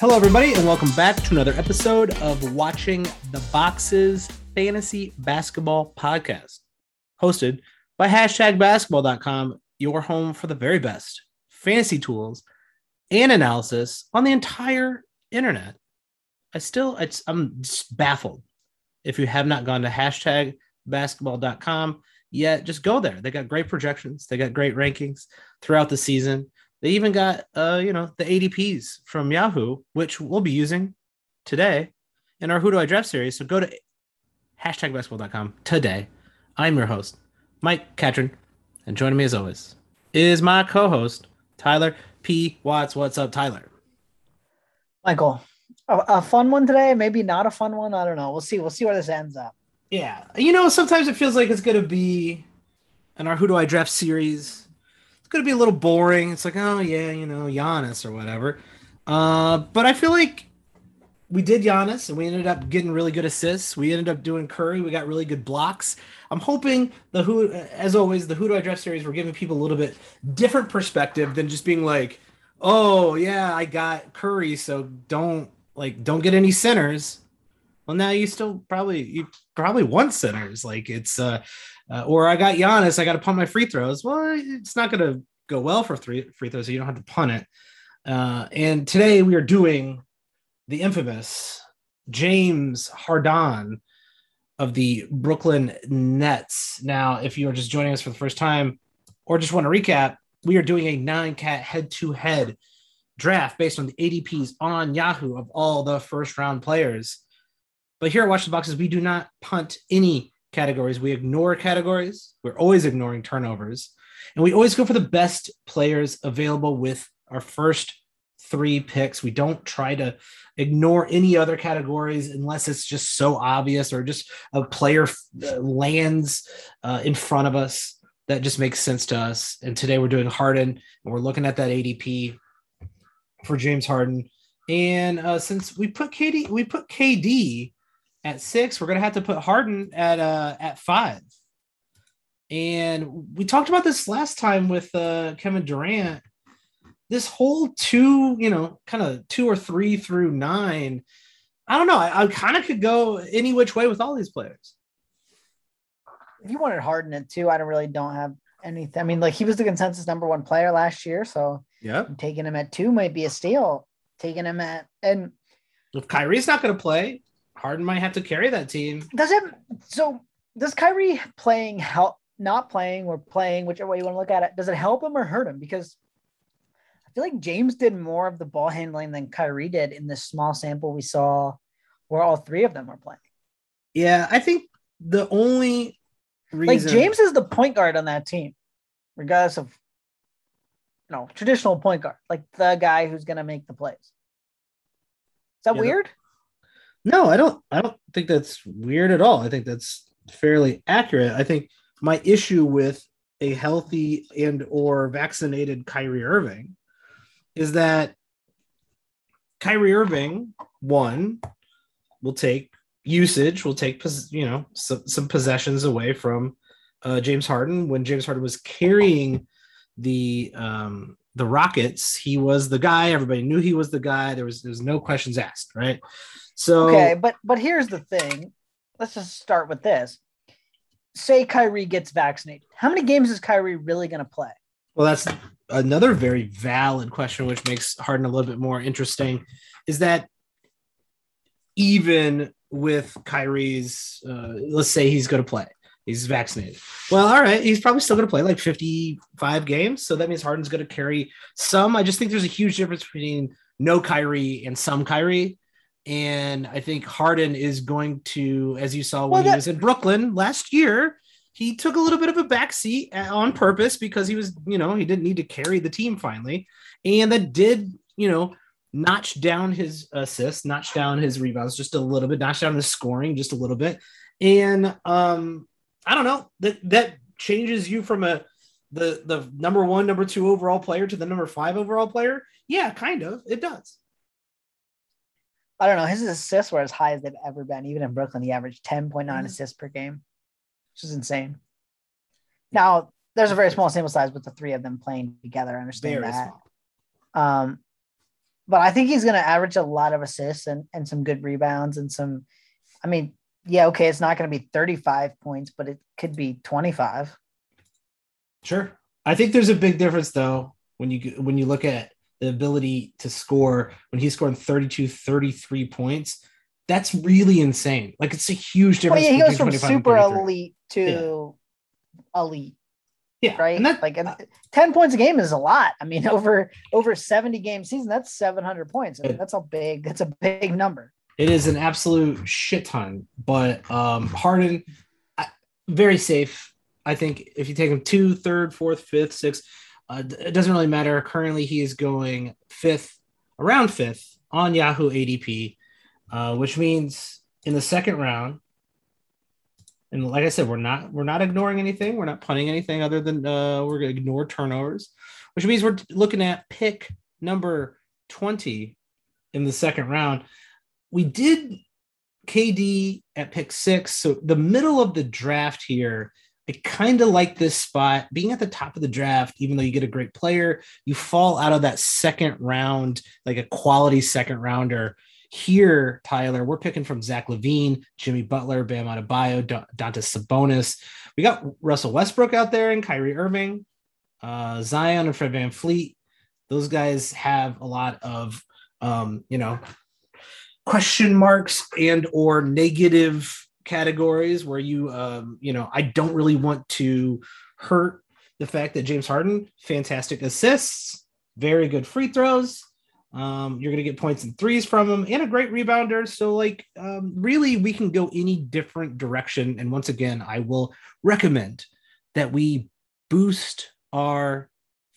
Hello, everybody, and welcome back to another episode of Watching the Boxes Fantasy Basketball Podcast, hosted by hashtag basketball.com, your home for the very best fantasy tools and analysis on the entire internet. I still, I'm just baffled. If you have not gone to hashtag basketball.com yet, just go there. They got great projections, they got great rankings throughout the season. They even got, uh, you know, the ADPs from Yahoo, which we'll be using today in our Who Do I Draft series. So go to hashtag basketball.com today. I'm your host, Mike Catron, and joining me as always is my co-host, Tyler P. Watts. What's up, Tyler? Michael, a, a fun one today, maybe not a fun one. I don't know. We'll see. We'll see where this ends up. Yeah. You know, sometimes it feels like it's going to be in our Who Do I Draft series going to be a little boring. It's like, oh yeah, you know, Giannis or whatever. Uh, but I feel like we did Giannis and we ended up getting really good assists. We ended up doing Curry. We got really good blocks. I'm hoping the who, as always, the Who Do I Draft series, we're giving people a little bit different perspective than just being like, oh yeah, I got Curry, so don't like don't get any centers. Well, now you still probably you probably want centers. Like it's uh uh, or I got Giannis, I got to punt my free throws. Well, it's not going to go well for three free throws, so you don't have to punt it. Uh, and today we are doing the infamous James Harden of the Brooklyn Nets. Now, if you are just joining us for the first time or just want to recap, we are doing a nine cat head to head draft based on the ADPs on Yahoo of all the first round players. But here at Watch the Boxes, we do not punt any categories. We ignore categories. We're always ignoring turnovers. And we always go for the best players available with our first three picks. We don't try to ignore any other categories unless it's just so obvious or just a player uh, lands uh, in front of us that just makes sense to us. And today we're doing Harden and we're looking at that ADP for James Harden. And uh, since we put KD, we put KD at six. We're gonna have to put Harden at uh at five. And we talked about this last time with uh, Kevin Durant. This whole two, you know, kind of two or three through nine. I don't know. I, I kind of could go any which way with all these players. If you wanted Harden at two, I don't really don't have anything. I mean, like he was the consensus number one player last year, so yeah, taking him at two might be a steal. Taking him at and if Kyrie's not going to play, Harden might have to carry that team. Does it? So does Kyrie playing help? Not playing or playing, whichever way you want to look at it, does it help him or hurt him? Because I feel like James did more of the ball handling than Kyrie did in this small sample we saw, where all three of them were playing. Yeah, I think the only reason like James is the point guard on that team, regardless of you know traditional point guard, like the guy who's going to make the plays. Is that yeah, weird? No, I don't. I don't think that's weird at all. I think that's fairly accurate. I think my issue with a healthy and or vaccinated Kyrie Irving is that Kyrie Irving one will take usage, will take you know some, some possessions away from uh, James Harden. When James Harden was carrying the um, the Rockets, he was the guy. Everybody knew he was the guy. There was there was no questions asked, right? So okay, but but here's the thing. Let's just start with this. Say Kyrie gets vaccinated. How many games is Kyrie really going to play? Well, that's another very valid question, which makes Harden a little bit more interesting. Is that even with Kyrie's, uh, let's say he's going to play, he's vaccinated. Well, all right, he's probably still going to play like 55 games. So that means Harden's going to carry some. I just think there's a huge difference between no Kyrie and some Kyrie. And I think Harden is going to, as you saw when well, that- he was in Brooklyn last year, he took a little bit of a backseat on purpose because he was, you know, he didn't need to carry the team finally. And that did, you know, notch down his assists, notch down his rebounds just a little bit, notch down his scoring just a little bit. And um, I don't know that that changes you from a the the number one, number two overall player to the number five overall player. Yeah, kind of. It does. I don't know. His assists were as high as they've ever been. Even in Brooklyn, he averaged 10.9 mm-hmm. assists per game, which is insane. Now, there's a very small sample size with the three of them playing together. I understand very that. Um, but I think he's going to average a lot of assists and, and some good rebounds and some. I mean, yeah, okay, it's not going to be 35 points, but it could be 25. Sure. I think there's a big difference though when you when you look at the ability to score when he's scoring 32 33 points. That's really insane. Like it's a huge difference. Well, yeah, he goes from super elite to yeah. elite. Yeah. Right. And that, like uh, 10 points a game is a lot. I mean, over over 70 game season, that's 700 points. I mean, that's a big, that's a big number. It is an absolute shit ton. But um Harden, very safe. I think if you take him two, third, fourth, fifth, sixth, uh, it doesn't really matter. Currently, he is going fifth, around fifth on Yahoo ADP, uh, which means in the second round, and like I said, we're not we're not ignoring anything. We're not punting anything other than uh, we're going to ignore turnovers, which means we're looking at pick number twenty in the second round. We did KD at pick six, so the middle of the draft here. I kind of like this spot being at the top of the draft, even though you get a great player, you fall out of that second round, like a quality second rounder here, Tyler, we're picking from Zach LaVine, Jimmy Butler, Bam Adebayo, Domantas Sabonis. We got Russell Westbrook out there and Kyrie Irving, uh, Zion and Fred VanVleet. Those guys have a lot of, um, you know, question marks and or negative categories where you, um, you know, I don't really want to hurt the fact that James Harden, fantastic assists, very good free throws, um, you're going to get points and threes from him and a great rebounder. So, like, um, really, we can go any different direction. And once again, I will recommend that we boost our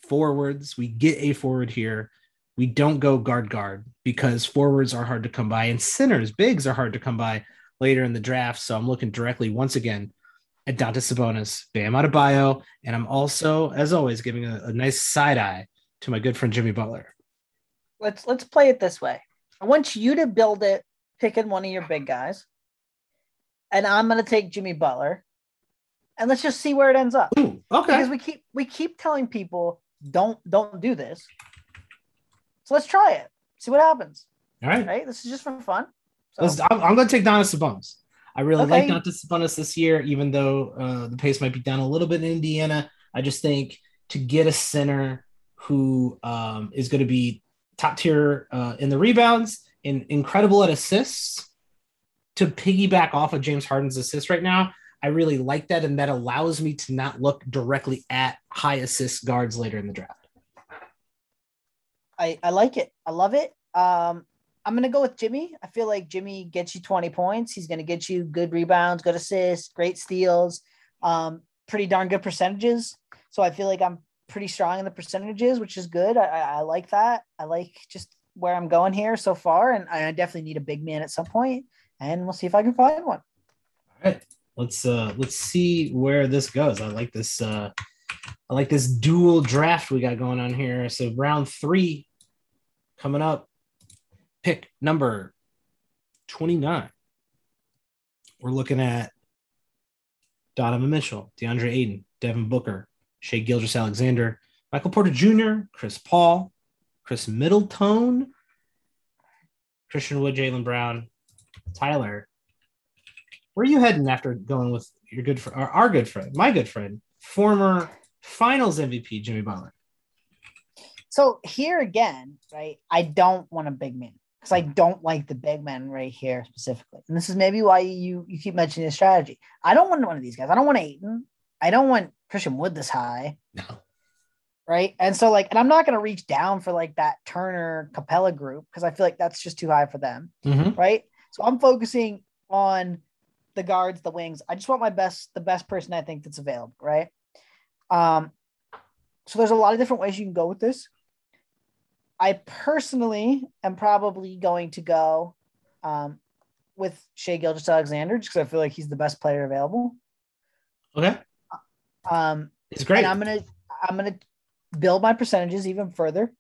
forwards. We get a forward here. We don't go guard guard because forwards are hard to come by and centers, bigs are hard to come by later in the draft. So I'm looking directly once again at Domantas Sabonis, Bam Adebayo, and I'm also, as always, giving a, a nice side eye to my good friend Jimmy Butler let's let's play it this way. I want you to build it picking one of your big guys. And I'm gonna take Jimmy Butler. And let's just see where it ends up. Ooh, okay. Because we keep we keep telling people don't don't do this. So let's try it. See what happens. All right. Right. This is just for fun. So. I'm, I'm, gonna take Domas Sabonis. I really okay. like Domas Sabonis this year, even though uh, the pace might be down a little bit in Indiana. I just think to get a center who um, is going to be top tier uh, in the rebounds, in incredible at assists. To piggyback off of James Harden's assists right now, I really like that, and that allows me to not look directly at high assist guards later in the draft. I I like it. I love it. Um, I'm gonna go with Jimmy. I feel like Jimmy gets you 20 points. He's gonna get you good rebounds, good assists, great steals, um, pretty darn good percentages. So I feel like I'm pretty strong in the percentages, which is good. I, I, like that. I like just where I'm going here so far, and I definitely need a big man at some point, and we'll see if I can find one. All right, let's uh let's see where this goes. I like this. uh I like this dual draft we got going on here. So round three coming up. Pick number 29. We're looking at Donovan Mitchell, DeAndre Ayton, Devin Booker, Shai Gilgeous-Alexander, Michael Porter Jr., Chris Paul, Khris Middleton, Christian Wood, Jaylen Brown, Tyler. Where are you heading after going with your good friend, our good friend, my good friend, former Finals MVP Jimmy Butler? So here again, right? I don't want a big man because I don't like the big men right here specifically. And this is maybe why you you keep mentioning the strategy. I don't want one of these guys. I don't want Ayton. I don't want Christian Wood this high. No. Right. And so, like, and I'm not going to reach down for like that Turner Capela group because I feel like that's just too high for them. Mm-hmm. Right. So I'm focusing on the guards, the wings. I just want my best, the best person I think that's available. Right. Um, so there's a lot of different ways you can go with this. I personally am probably going to go um, with Shai Gilgeous-Alexander just because I feel like he's the best player available. Okay. Um, it's great. And I'm gonna I'm gonna build my percentages even further.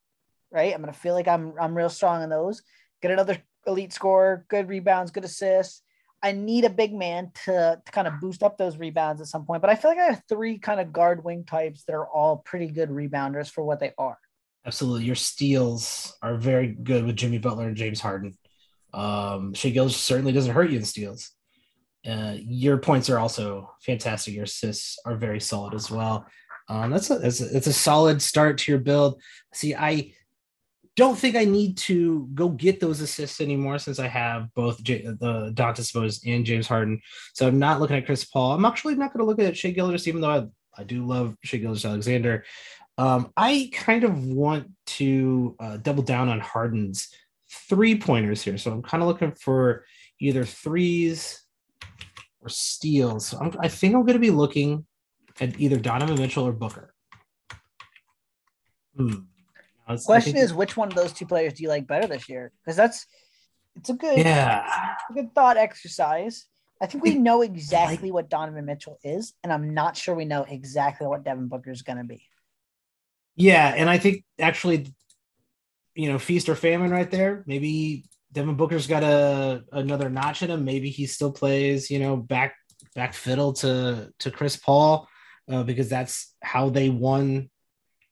Right. I'm gonna feel like I'm I'm real strong in those. Get another elite score, good rebounds, good assists. I need a big man to, to kind of boost up those rebounds at some point. But I feel like I have three kind of guard wing types that are all pretty good rebounders for what they are. Absolutely. Your steals are very good with Jimmy Butler and James Harden. Um, Shai Gilgeous certainly doesn't hurt you in steals. Uh, your points are also fantastic. Your assists are very solid as well. Um, that's a, that's a, it's a solid start to your build. See, I don't think I need to go get those assists anymore since I have both J- the Doncic Sabonis and James Harden. So I'm not looking at Chris Paul. I'm actually not going to look at Shai Gilgeous, even though I, I do love Shai Gilgeous Alexander. Um, I kind of want to uh, double down on Harden's three pointers here. So I'm kind of looking for either threes or steals. So I'm, I think I'm going to be looking at either Donovan Mitchell or Booker. Hmm. Question is, which one of those two players do you like better this year? Because that's it's a good yeah a good thought exercise. I think we know exactly what Donovan Mitchell is, and I'm not sure we know exactly what Devin Booker is going to be. Yeah, and I think actually, you know, feast or famine right there. Maybe Devin Booker's got a another notch in him. Maybe he still plays, you know, back back fiddle to to Chris Paul uh, because that's how they won.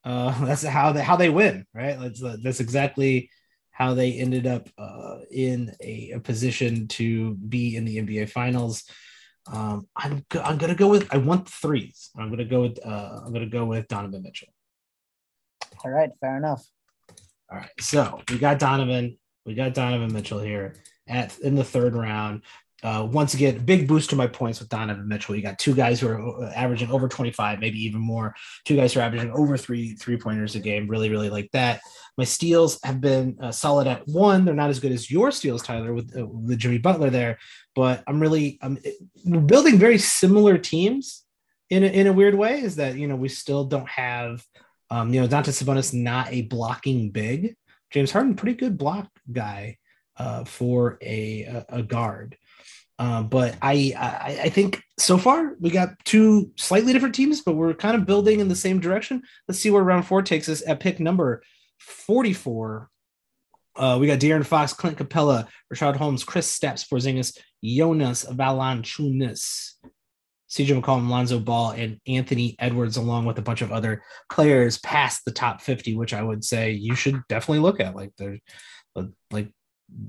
Uh, that's how they how they win, right? That's that's exactly how they ended up uh, in a, a, position to be in the NBA Finals. Um, I'm I'm gonna go with I want threes. I'm gonna go with uh, I'm gonna go with Donovan Mitchell. All right, fair enough. All right, so we got Donovan, we got Donovan Mitchell here at in the third round. Uh, once again, big boost to my points with Donovan Mitchell. You got two guys who are uh, averaging over 25, maybe even more. Two guys who are averaging over three three pointers a game. Really, really like that. My steals have been uh, solid at one. They're not as good as your steals, Tyler, with, uh, with Jimmy Butler there. But I'm really I'm building very similar teams in a, in a weird way. Is that you know we still don't have um, you know Doncic Sabonis not a blocking big. James Harden, pretty good block guy uh, for a, a, guard. Uh, but I, I, I think so far we got two slightly different teams, but we're kind of building in the same direction. Let's see where round four takes us at pick number 44. Uh, we got De'Aaron Fox, Clint Capela, Richaun Holmes, Kristaps Porzingis, Jonas Valanciunas, CJ McCollum, Lonzo Ball, and Anthony Edwards, along with a bunch of other players past the top 50, which I would say you should definitely look at. Like they're like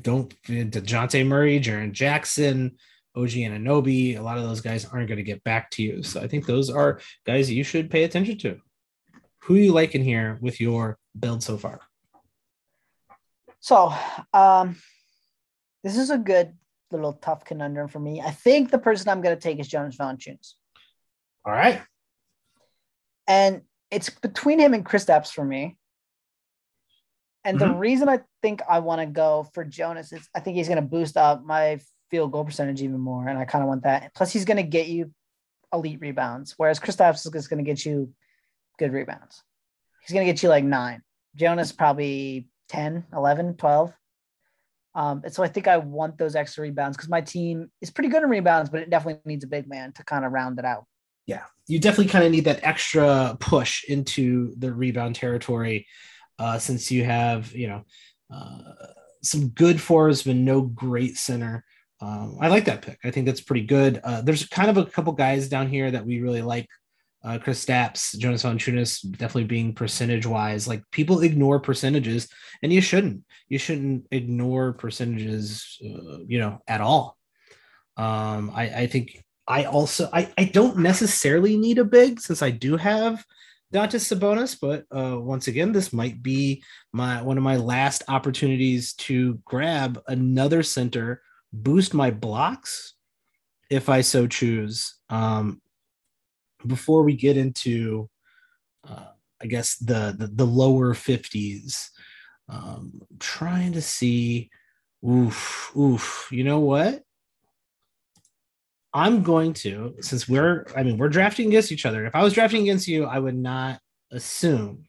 don't DeJounte Murray, Jaren Jackson, OG Anunoby, a lot of those guys aren't going to get back to you. So I think those are guys you should pay attention to. Who you like in here with your build so far? So um, this is a good little tough conundrum for me. I think the person I'm going to take is Jonas Valanciunas. All right. And it's between him and Kristaps for me. And mm-hmm. the reason I think I want to go for Jonas is I think he's going to boost up my field goal percentage even more, and I kind of want that. Plus, he's going to get you elite rebounds, whereas Kristaps is going to get you good rebounds. He's going to get you like nine. Jonas probably 10, 11, 12. Um, and so I think I want those extra rebounds because my team is pretty good in rebounds, but it definitely needs a big man to kind of round it out. Yeah, you definitely kind of need that extra push into the rebound territory uh, since you have you know uh, some good fours but no great center. Um, I like that pick. I think that's pretty good. Uh, there's kind of a couple guys down here that we really like. Uh, Kristaps, Jonas Valanciunas, definitely being percentage wise. Like people ignore percentages, and you shouldn't. You shouldn't ignore percentages, uh, you know, at all. Um, I, I think I also I, I don't necessarily need a big since I do have just Sabonis, but uh, once again, this might be my one of my last opportunities to grab another center, boost my blocks, if I so choose. Um, before we get into, uh, I guess the, the, the lower fifties, um, trying to see. Oof, oof. You know what? I'm going to, since we're, I mean, we're drafting against each other. If I was drafting against you, I would not assume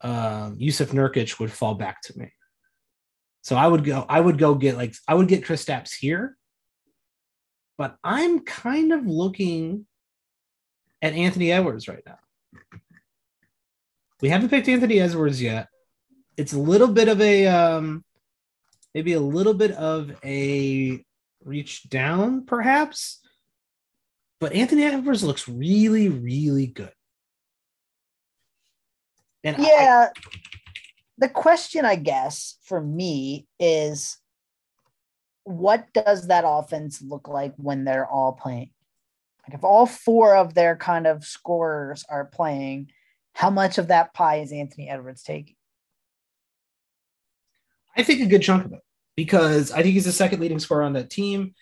um, Jusuf Nurkic would fall back to me. So I would go, I would go get like, I would get Chris Kristaps here, but I'm kind of looking at Anthony Edwards right now. We haven't picked Anthony Edwards yet. It's a little bit of a, um, maybe a little bit of a reach down, perhaps. But Anthony Edwards looks really, really good. And I- Yeah. the question, I guess, for me is what does that offense look like when they're all playing? Like if all four of their kind of scorers are playing, how much of that pie is Anthony Edwards taking? I think a good chunk of it because I think he's the second leading scorer on that team.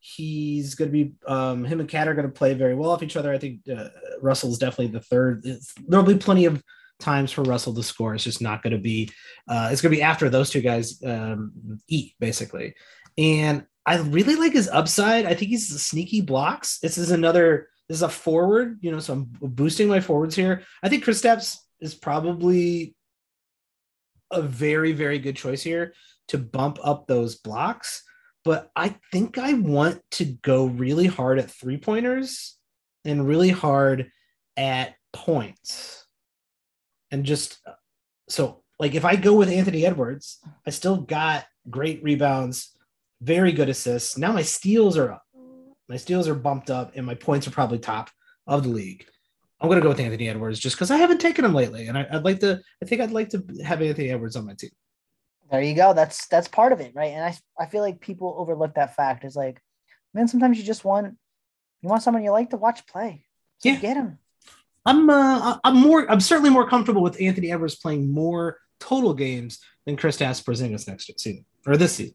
He's going to be um, him and KAT are going to play very well off each other. I think uh, Russell is definitely the third. It's, there'll be plenty of times for Russell to score. It's just not going to be. Uh, it's going to be after those two guys um, eat basically. And I really like his upside. I think he's sneaky blocks. This is another. This is a forward, you know. So I'm boosting my forwards here. I think Kristaps is probably a very very good choice here to bump up those blocks but i think i want to go really hard at three pointers and really hard at points and just so like if i go with anthony edwards i still got great rebounds very good assists now my steals are up my steals are bumped up and my points are probably top of the league I'm gonna go with Anthony Edwards just because I haven't taken him lately, and I, would like to. I think I'd like to have Anthony Edwards on my team. There you go. That's that's part of it, right? And I I feel like people overlook that fact. Is like, man, sometimes you just want you want someone you like to watch play. So Yeah. get him. I'm uh, I'm more. I'm certainly more comfortable with Anthony Edwards playing more total games than Kristaps Porzingis next season or this season.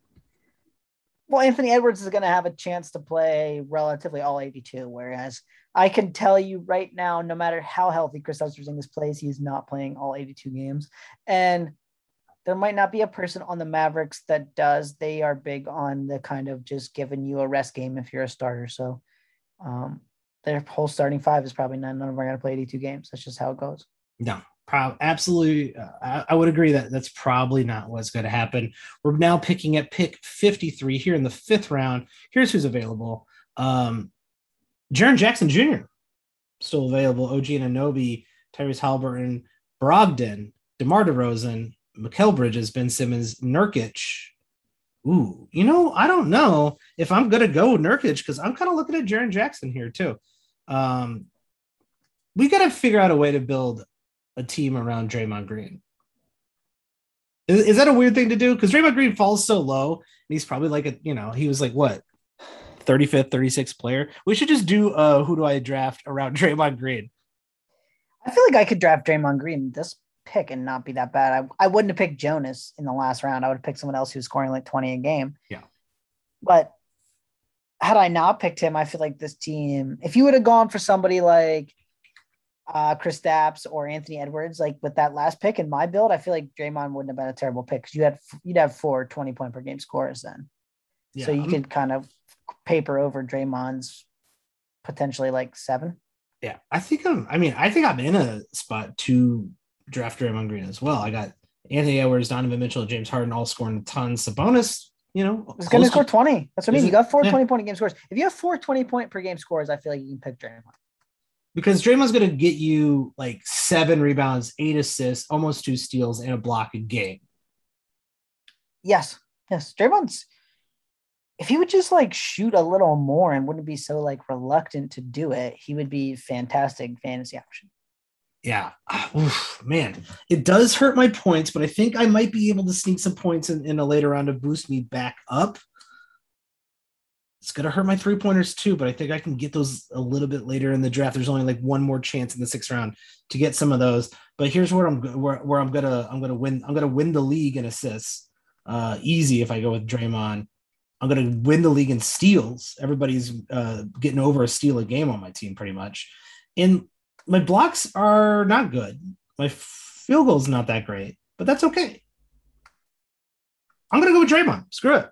Well, Anthony Edwards is going to have a chance to play relatively all 82, whereas I can tell you right now, no matter how healthy Chris Porzingis plays, he's not playing all 82 games. And there might not be a person on the Mavericks that does. They are big on the kind of just giving you a rest game if you're a starter. So um, their whole starting five is probably none. None of them are going to play 82 games. That's just how it goes. No, absolutely. Uh, I, I would agree that that's probably not what's going to happen. We're now picking at pick 53 here in the fifth round. Here's who's available. Um, Jaren Jackson Jr. still available. OG Anunoby, Tyrese Halliburton, Brogdon, DeMar DeRozan, Mikal Bridges, Ben Simmons, Nurkic. Ooh, you know, I don't know if I'm going to go Nurkic because I'm kind of looking at Jaren Jackson here too. Um, we got to figure out a way to build a team around Draymond Green. Is, is that a weird thing to do? Because Draymond Green falls so low, and he's probably like a, you know, he was like what, 35th, 36th player. We should just do uh who do I draft around Draymond Green? I feel like I could draft Draymond Green this pick and not be that bad. I, I wouldn't have picked Jonas in the last round. I would have picked someone else who's scoring like 20 a game. Yeah. But had I not picked him, I feel like this team, if you would have gone for somebody like uh Kristaps or Anthony Edwards, like with that last pick in my build, I feel like Draymond wouldn't have been a terrible pick because you had you'd have four 20 point per game scores then. Yeah, so you I'm- could kind of paper over Draymond's potentially like seven. Yeah, I think I'm. I mean, I think I'm in a spot to draft Draymond Green as well. I got Anthony Edwards, Donovan Mitchell, James Harden all scoring tons. Sabonis, you know, It's going to score 20. That's what I Is mean. You got four Yeah. 20 point game scores. If you have four 20 point per game scores, I feel like you can pick Draymond. Because Draymond's going to get you like seven rebounds, eight assists, almost two steals, and a block a game. Yes. Yes. Draymond's, if he would just like shoot a little more and wouldn't be so like reluctant to do it, he would be fantastic fantasy option. Yeah, Ah, oof, man, it does hurt my points, but I think I might be able to sneak some points in, in a later round to boost me back up. It's gonna hurt my three pointers too, but I think I can get those a little bit later in the draft. There's only like one more chance in the sixth round to get some of those. But here's where I'm where, where I'm gonna I'm gonna win I'm gonna win the league in assists. Uh, easy if I go with Draymond. I'm gonna win the league in steals. Everybody's uh, getting over a steal a game on my team pretty much. And my blocks are not good. My field goal is not that great, but that's okay. I'm gonna go with Draymond. Screw it.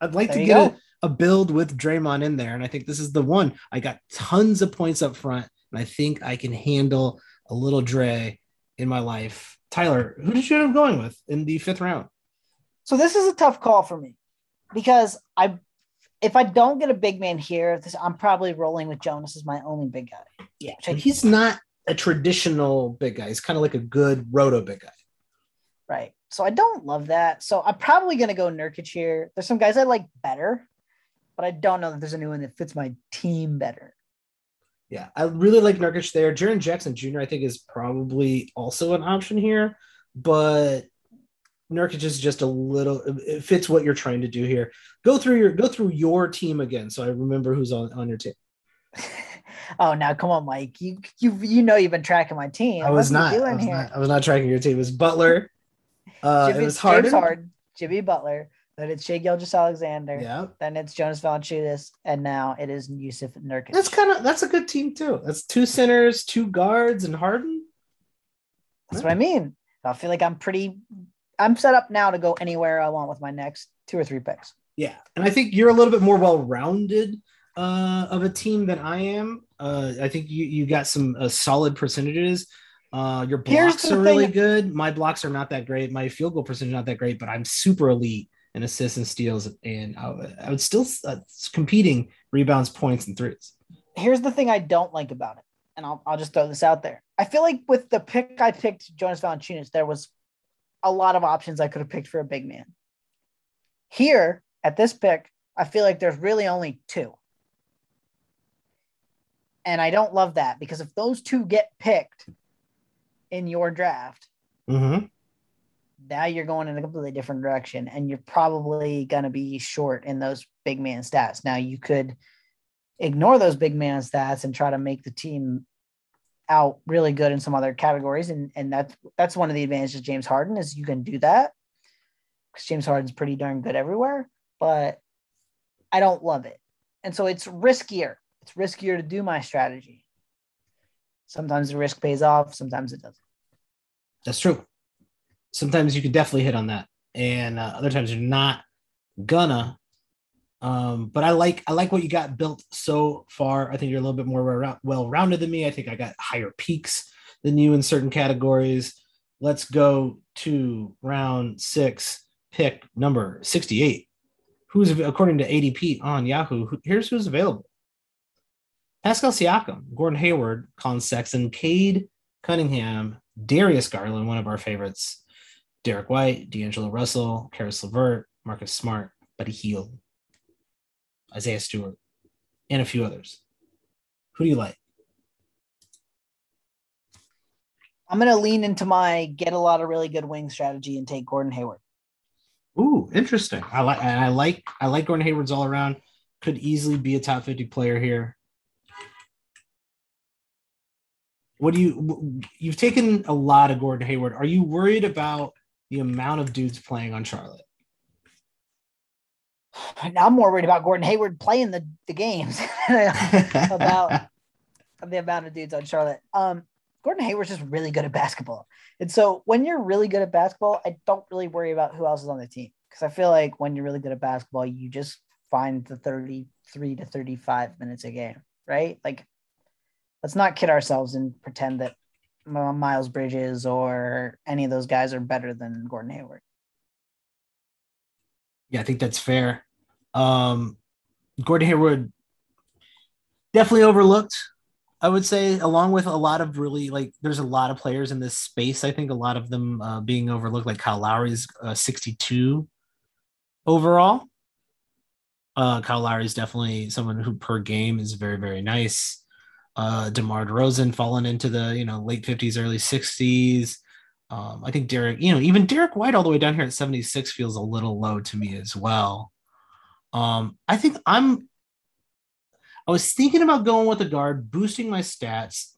I'd like There to get go. a, a build with Draymond in there, and I think this is the one. I got tons of points up front, and I think I can handle a little Dre in my life. Tyler, who did you end up going with in the fifth round? So this is a tough call for me because I, if I don't get a big man here, this, I'm probably rolling with Jonas as my only big guy. Yeah, I- he's not a traditional big guy. He's kind of like a good roto big guy. Right. So I don't love that. So I'm probably going to go Nurkic here. There's some guys I like better, but I don't know that there's anyone that fits my team better. Yeah, I really like Nurkic there. Jaren Jackson Jr. I think is probably also an option here, but Nurkic is just a little. It fits what you're trying to do here. Go through your go through your team again, so I remember who's on on your team. oh, now come on, Mike. You you you know you've been tracking my team. I was not. I was not, I was not tracking your team. It was Butler. Uh, Jimmy, it was Harden. James Harden, Jimmy Butler. Then it's Shai Gilgeous-Alexander. Yeah. Then it's Jonas Valanciunas, and now it is Jusuf Nurkic. That's kind of that's a good team too. That's two centers, two guards, and Harden. That's what I mean. I feel like I'm pretty. I'm set up now to go anywhere I want with my next two or three picks. Yeah, and I think you're a little bit more well-rounded uh, of a team than I am. Uh, I think you you got some uh, solid percentages. Uh, your blocks are really good. My blocks are not that great. My field goal percentage not that great, but I'm super elite and assists and steals, and I, I would still uh, competing rebounds, points, and threes. Here's the thing I don't like about it, and I'll, I'll just throw this out there. I feel like with the pick I picked, Jonas Valanciunas, there was a lot of options I could have picked for a big man. Here at this pick, I feel like there's really only two. And I don't love that because if those two get picked in your draft, mm-hmm now you're going in a completely different direction and you're probably going to be short in those big man stats. Now you could ignore those big man stats and try to make the team out really good in some other categories and and that's that's one of the advantages of James Harden is you can do that because James Harden's pretty darn good everywhere, but I don't love it. And so it's riskier. It's riskier to do my strategy. Sometimes the risk pays off, sometimes it doesn't. That's true sometimes you can definitely hit on that, and uh, other times you're not gonna. Um, but I like I like what you got built so far. I think you're a little bit more well rounded than me. I think I got higher peaks than you in certain categories. Let's go to round six, pick number 68. Who's according to ADP on Yahoo? Here's who's available. Pascal Siakam, Gordon Hayward, Collin Sexton, Cade Cunningham, Darius Garland, one of our favorites, Derrick White, D'Angelo Russell, Caris LeVert, Marcus Smart, Buddy Hield, Isaiah Stewart, and a few others. Who do you like? I'm going to lean into my get a lot of really good wing strategy and take Gordon Hayward. Ooh, interesting. I like I like I like Gordon Hayward's all around. Could easily be a top 50 player here. What do you you've taken a lot of Gordon Hayward. Are you worried about the amount of dudes playing on Charlotte. Now I'm more worried about Gordon Hayward playing the, the games about the amount of dudes on Charlotte. Um, Gordon Hayward's just really good at basketball. And so when you're really good at basketball, I don't really worry about who else is on the team. Because I feel like when you're really good at basketball, you just find the 33 to 35 minutes a game, right? Like, let's not kid ourselves and pretend that Miles Bridges or any of those guys are better than Gordon Hayward. Yeah, I think that's fair. Um, Gordon Hayward definitely overlooked. I would say, along with a lot of really like, there's a lot of players in this space. I think a lot of them uh, being overlooked, like Kyle Lowry's uh, 62 overall. Uh, Kyle Lowry is definitely someone who per game is very, very nice uh, DeMar DeRozan fallen into the you know late 50s, early 60s. Um, I think Derrick, you know, even Derrick White all the way down here at 76 feels a little low to me as well. Um, I think I'm. I was thinking about going with a guard, boosting my stats,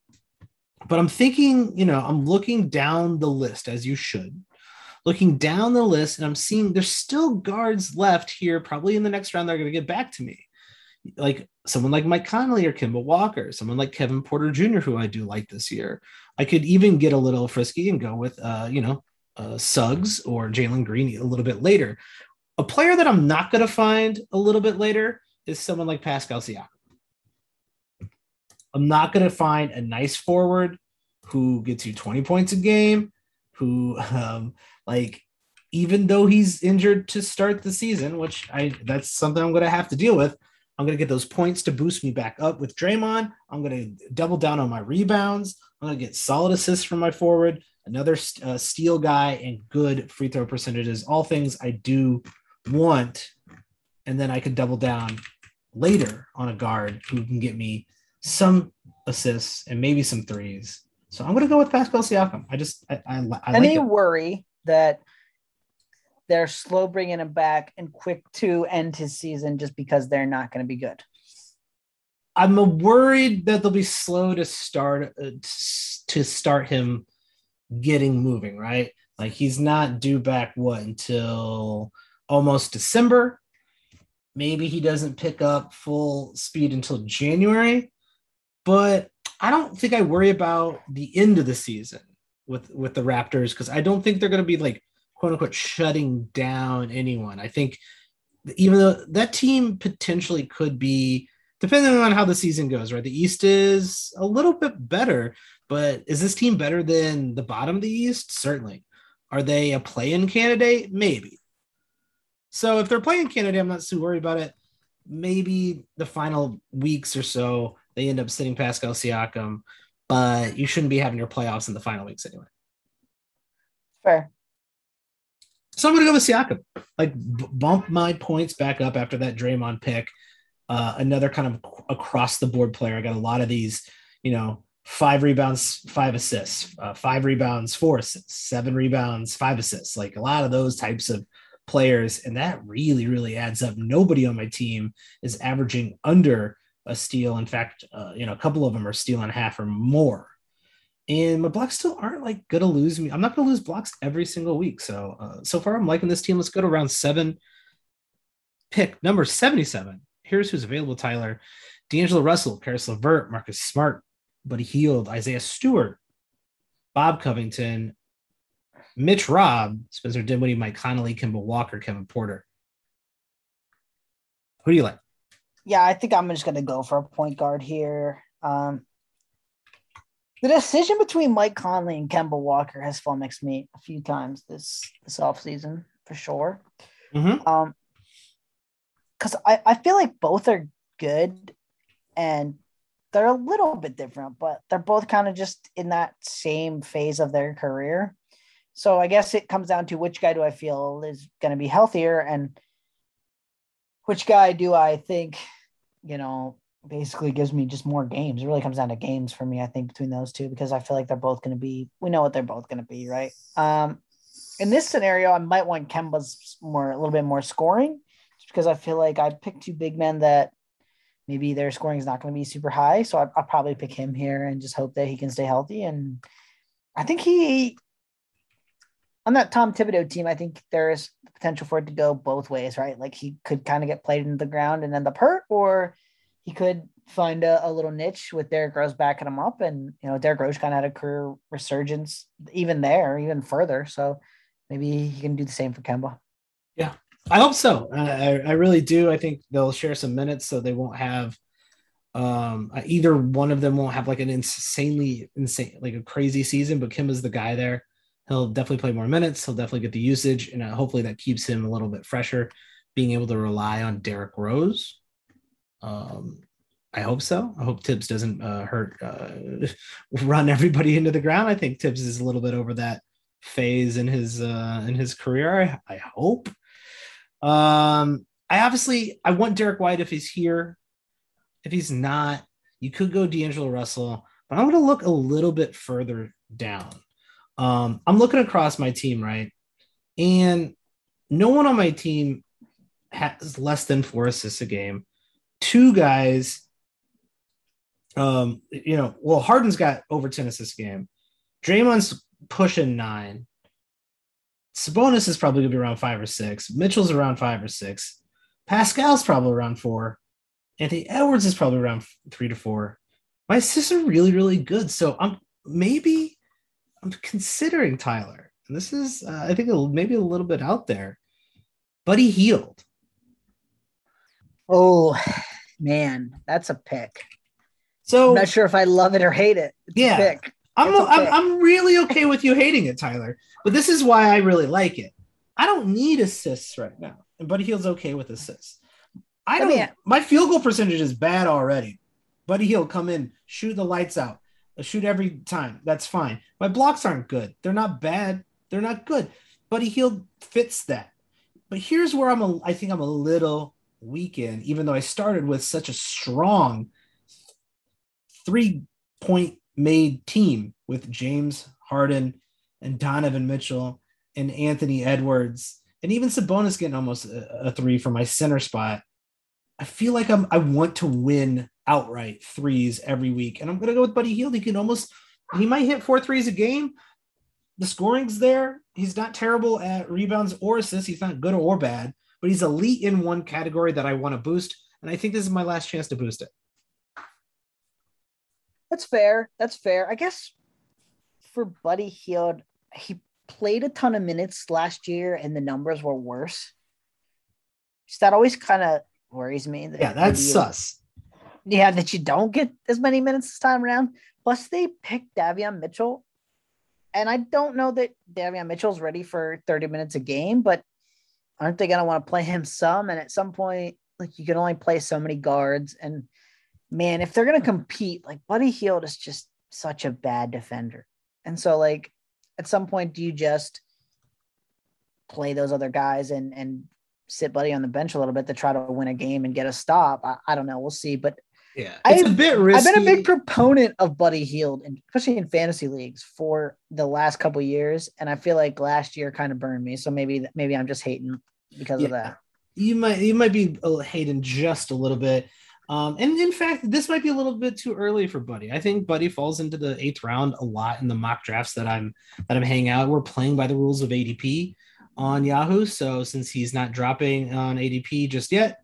but I'm thinking, you know, I'm looking down the list as you should, looking down the list, and I'm seeing there's still guards left here, probably in the next round. They're going to get back to me like someone like Mike Conley or Kemba Walker, someone like Kevin Porter Jr., who I do like this year. I could even get a little frisky and go with, uh, you know, uh, Suggs or Jalen Green a little bit later. A player that I'm not going to find a little bit later is someone like Pascal Siakam. I'm not going to find a nice forward who gets you 20 points a game, who, um, like, even though he's injured to start the season, which I that's something I'm going to have to deal with. I'm going to get those points to boost me back up with Draymond. I'm going to double down on my rebounds. I'm going to get solid assists from my forward, another uh, steal guy, and good free throw percentages. All things I do want. And then I could double down later on a guard who can get me some assists, and maybe some threes. So I'm going to go with Pascal Siakam. I just I, I, I Any like worry that they're slow bringing him back and quick to end his season just because they're not going to be good? I'm worried that they'll be slow to start uh, to start him getting moving. Right, like he's not due back what until almost December. Maybe he doesn't pick up full speed until January, but I don't think I worry about the end of the season with with the Raptors because I don't think they're going to be like quote unquote shutting down anyone. I think even though that team potentially could be depending on how the season goes, right? The East is a little bit better, but is this team better than the bottom of the East? Certainly. Are they a play-in candidate? Maybe. So if they're playing candidate, I'm not too worried about it. Maybe the final weeks or so they end up sitting Pascal Siakam, but you shouldn't be having your playoffs in the final weeks anyway. Fair. So I'm going to go with Siakam. Like b- bump my points back up after that Draymond pick. Uh, another kind of across the board player. I got a lot of these, you know, five rebounds, five assists, uh, five rebounds, four assists, seven rebounds, five assists. Like a lot of those types of players, and that really, really adds up. Nobody on my team is averaging under a steal. In fact, uh, you know, a couple of them are stealing half or more. And my blocks still aren't like gonna lose me. I'm not gonna lose blocks every single week. So uh, so far, I'm liking this team. Let's go to round seven. Pick number 77. Here's who's available, Tyler. D'Angelo Russell, Caris LeVert, Marcus Smart, Buddy Hield, Isaiah Stewart, Bob Covington, Mitch Robb, Spencer Dinwiddie, Mike Conley, Kemba Walker, Kevin Porter. Who do you like? Yeah, I think I'm just to go for a point guard here. Um, the decision between Mike Conley and Kemba Walker has flummoxed me a few times this this offseason for sure. Mhm. Um, because I, I feel like both are good and they're a little bit different, but they're both kind of just in that same phase of their career. So I guess it comes down to which guy do I feel is going to be healthier and which guy do I think, you know, basically gives me just more games. It really comes down to games for me, I think, between those two, because I feel like they're both going to be, we know what they're both going to be, right? Um, in this scenario, I might want Kemba's more, a little bit more scoring, just because I feel like I picked two big men that maybe their scoring is not going to be super high. So I, I'll probably pick him here and just hope that he can stay healthy. And I think he, on that Tom Thibodeau team, I think there is potential for it to go both ways, right? Like he could kind of get played into the ground and end up hurt, or he could find a, a little niche with Derrick Rose backing him up. And, you know, Derrick Rose kind of had a career resurgence even there, even further. So maybe he can do the same for Kemba. Yeah, I hope so. I, I really do. I think they'll share some minutes so they won't have um either one of them won't have like an insanely insane like a crazy season but kim is the guy there he'll definitely play more minutes he'll definitely get the usage and uh, hopefully that keeps him a little bit fresher being able to rely on derrick rose um i hope so i hope thibs doesn't uh, hurt uh, run everybody into the ground i think thibs is a little bit over that phase in his uh in his career i, I hope um, I obviously I want Derrick White if he's here. If he's not, you could go D'Angelo Russell, but I'm going to look a little bit further down. Um, I'm looking across my team, right? And no one on my team has less than four assists a game. Two guys, um, you know, well, Harden's got over 10 assists game. Draymond's pushing nine. Sabonis is probably to be around five or six. Mitchell's around five or six. Pascal's probably around four. Anthony Edwards is probably around three to four. My assists are really, really good. So I'm maybe I'm considering Tyler. And this is, uh, I think, maybe a little bit out there. Buddy Hield. Oh, man, that's a pick. So I'm not sure if I love it or hate it. It's a Yeah. pick. I'm, okay. I'm I'm really okay with you hating it, Tyler. But this is why I really like it. I don't need assists right now, and Buddy Hield's okay with assists. I I don't. mean- my field goal percentage is bad already. Buddy Hield come in, shoot the lights out, uh, shoot every time. That's fine. My blocks aren't good. They're not bad. They're not good. Buddy Hield fits that. But here's where I'm. A, I think I'm a little weak in, even though I started with such a strong three point made team with James Harden and Donovan Mitchell and Anthony Edwards and even Sabonis getting almost a, a three for my center spot. I feel like I'm I want to win outright threes every week. And I'm gonna go with Buddy Hield. He can almost he might hit four threes a game. The scoring's there. He's not terrible at rebounds or assists. He's not good or bad, but he's elite in one category that I want to boost. And I think this is my last chance to boost it. That's fair. That's fair. I guess for Buddy Hield, he played a ton of minutes last year and the numbers were worse. So that always kind of worries me. That yeah, that's you, sus. Yeah, that you don't get as many minutes this time around. Plus, they picked Davion Mitchell. And I don't know that Davion Mitchell's ready for 30 minutes a game, but aren't they going to want to play him some? And at some point, like you can only play so many guards. And man, if they're going to compete, like Buddy Hield is just such a bad defender. And so, like, at some point, do you just play those other guys and and sit Buddy on the bench a little bit to try to win a game and get a stop? I, I don't know. We'll see. But yeah, it's I've, a bit risky. I've been a big proponent of Buddy Hield, and especially in fantasy leagues for the last couple years. And I feel like last year kind of burned me. So maybe maybe I'm just hating because yeah. of that. You might you might be hating just a little bit. Um, and in fact, this might be a little bit too early for Buddy. I think Buddy falls into the eighth round a lot in the mock drafts that I'm that I'm hanging out. We're playing by the rules of ADP on Yahoo, so since he's not dropping on ADP just yet,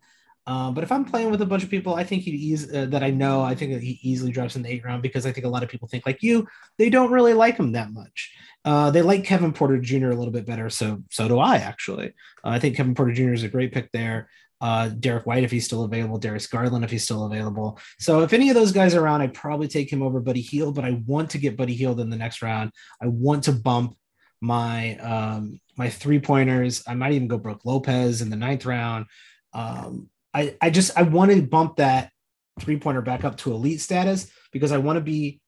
uh, but if I'm playing with a bunch of people, I think he eas- uh, that I know, I think that he easily drops in the eighth round because I think a lot of people think like you, they don't really like him that much. Uh, they like Kevin Porter Jr. a little bit better, so so do I actually. Uh, I think Kevin Porter Jr. is a great pick there uh, Derrick White if he's still available, Darius Garland if he's still available. So if any of those guys are around, I'd probably take him over Buddy Hield, but I want to get Buddy Hield in the next round. I want to bump my um, my three pointers. I might even go Brook Lopez in the ninth round. Um, I I just I want to bump that three pointer back up to elite status because I want to be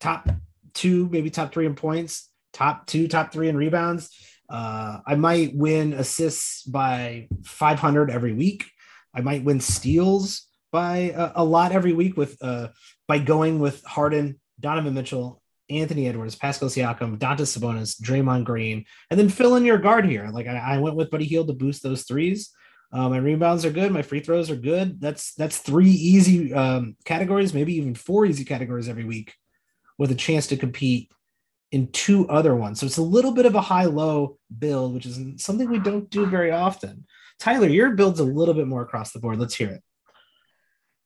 top two, maybe top three in points, top two, top three in rebounds uh, I might win assists by 500 every week. I might win steals by a, a lot every week with uh, by going with Harden, Donovan Mitchell, Anthony Edwards, Pascal Siakam, Domas Sabonis, Draymond Green, and then fill in your guard here. Like I, I went with Buddy Hield to boost those threes. Uh, my rebounds are good. My free throws are good. That's that's three easy um, categories, maybe even four easy categories every week, with a chance to compete in two other ones. So it's a little bit of a high low build, which is something we don't do very often. Tyler, your build's a little bit more across the board. Let's hear it.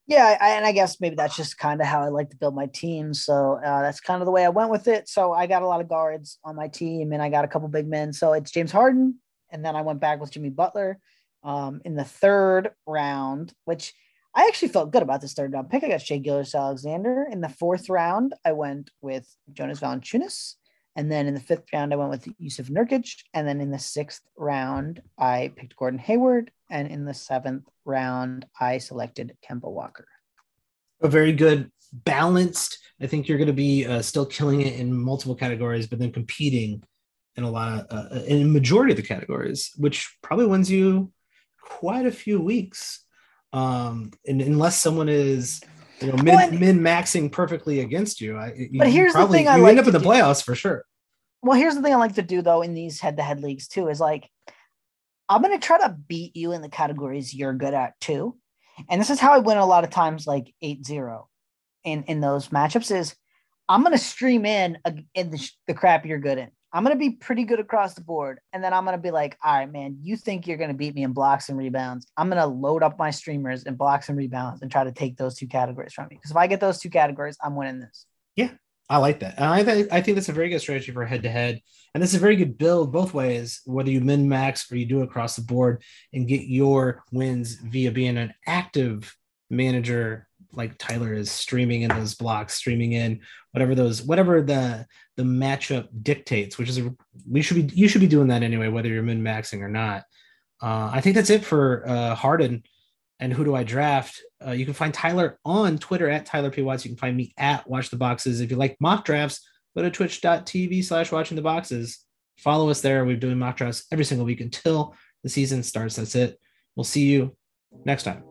Yeah, I, and I guess maybe that's just kind of how I like to build my team. So uh, that's kind of the way I went with it. So I got a lot of guards on my team, and I got a couple big men. So it's James Harden, and then I went back with Jimmy Butler um, in the third round, which I actually felt good about this third round pick. I got Shai Gilgeous-Alexander. In the fourth round, I went with Jonas Valanciunas. And then in the fifth round, I went with Jusuf Nurkic. And then in the sixth round, I picked Gordon Hayward. And in the seventh round, I selected Kemba Walker. A very good, balanced. I think you're going to be uh, still killing it in multiple categories, but then competing in a lot of, uh, in a majority of the categories, which probably wins you quite a few weeks um, and unless someone is you know min, well, min maxing perfectly against you, I, you but here's probably, the thing: I you like end up in the do. playoffs for sure. Well, here's the thing I like to do though in these head-to-head leagues too is like I'm gonna try to beat you in the categories you're good at too, and this is how I win a lot of times, like 8-0 in in those matchups. Is I'm gonna stream in a, in the, the crap you're good in. I'm to be pretty good across the board. And then I'm to be like, all right, man, you think you're to beat me in blocks and rebounds. I'm to load up my streamers in blocks and rebounds and try to take those two categories from you. Because if I get those two categories, I'm winning this. Yeah, I like that. And I, th- I think that's a very good strategy for head to head. And this is a very good build both ways, whether you min max or you do across the board and get your wins via being an active manager like Tyler is streaming in those blocks, streaming in whatever those whatever the the matchup dictates, which is a, we should be you should be doing that anyway, whether you're min maxing or not. Uh, I think that's it for uh, Harden and who do I draft? Uh, you can find Tyler on Twitter at Tyler P. Watts. You can find me at Watch the Boxes. If you like mock drafts, go to twitch.tv slash watching the boxes. Follow us there. We're doing mock drafts every single week until the season starts. That's it. We'll see you next time.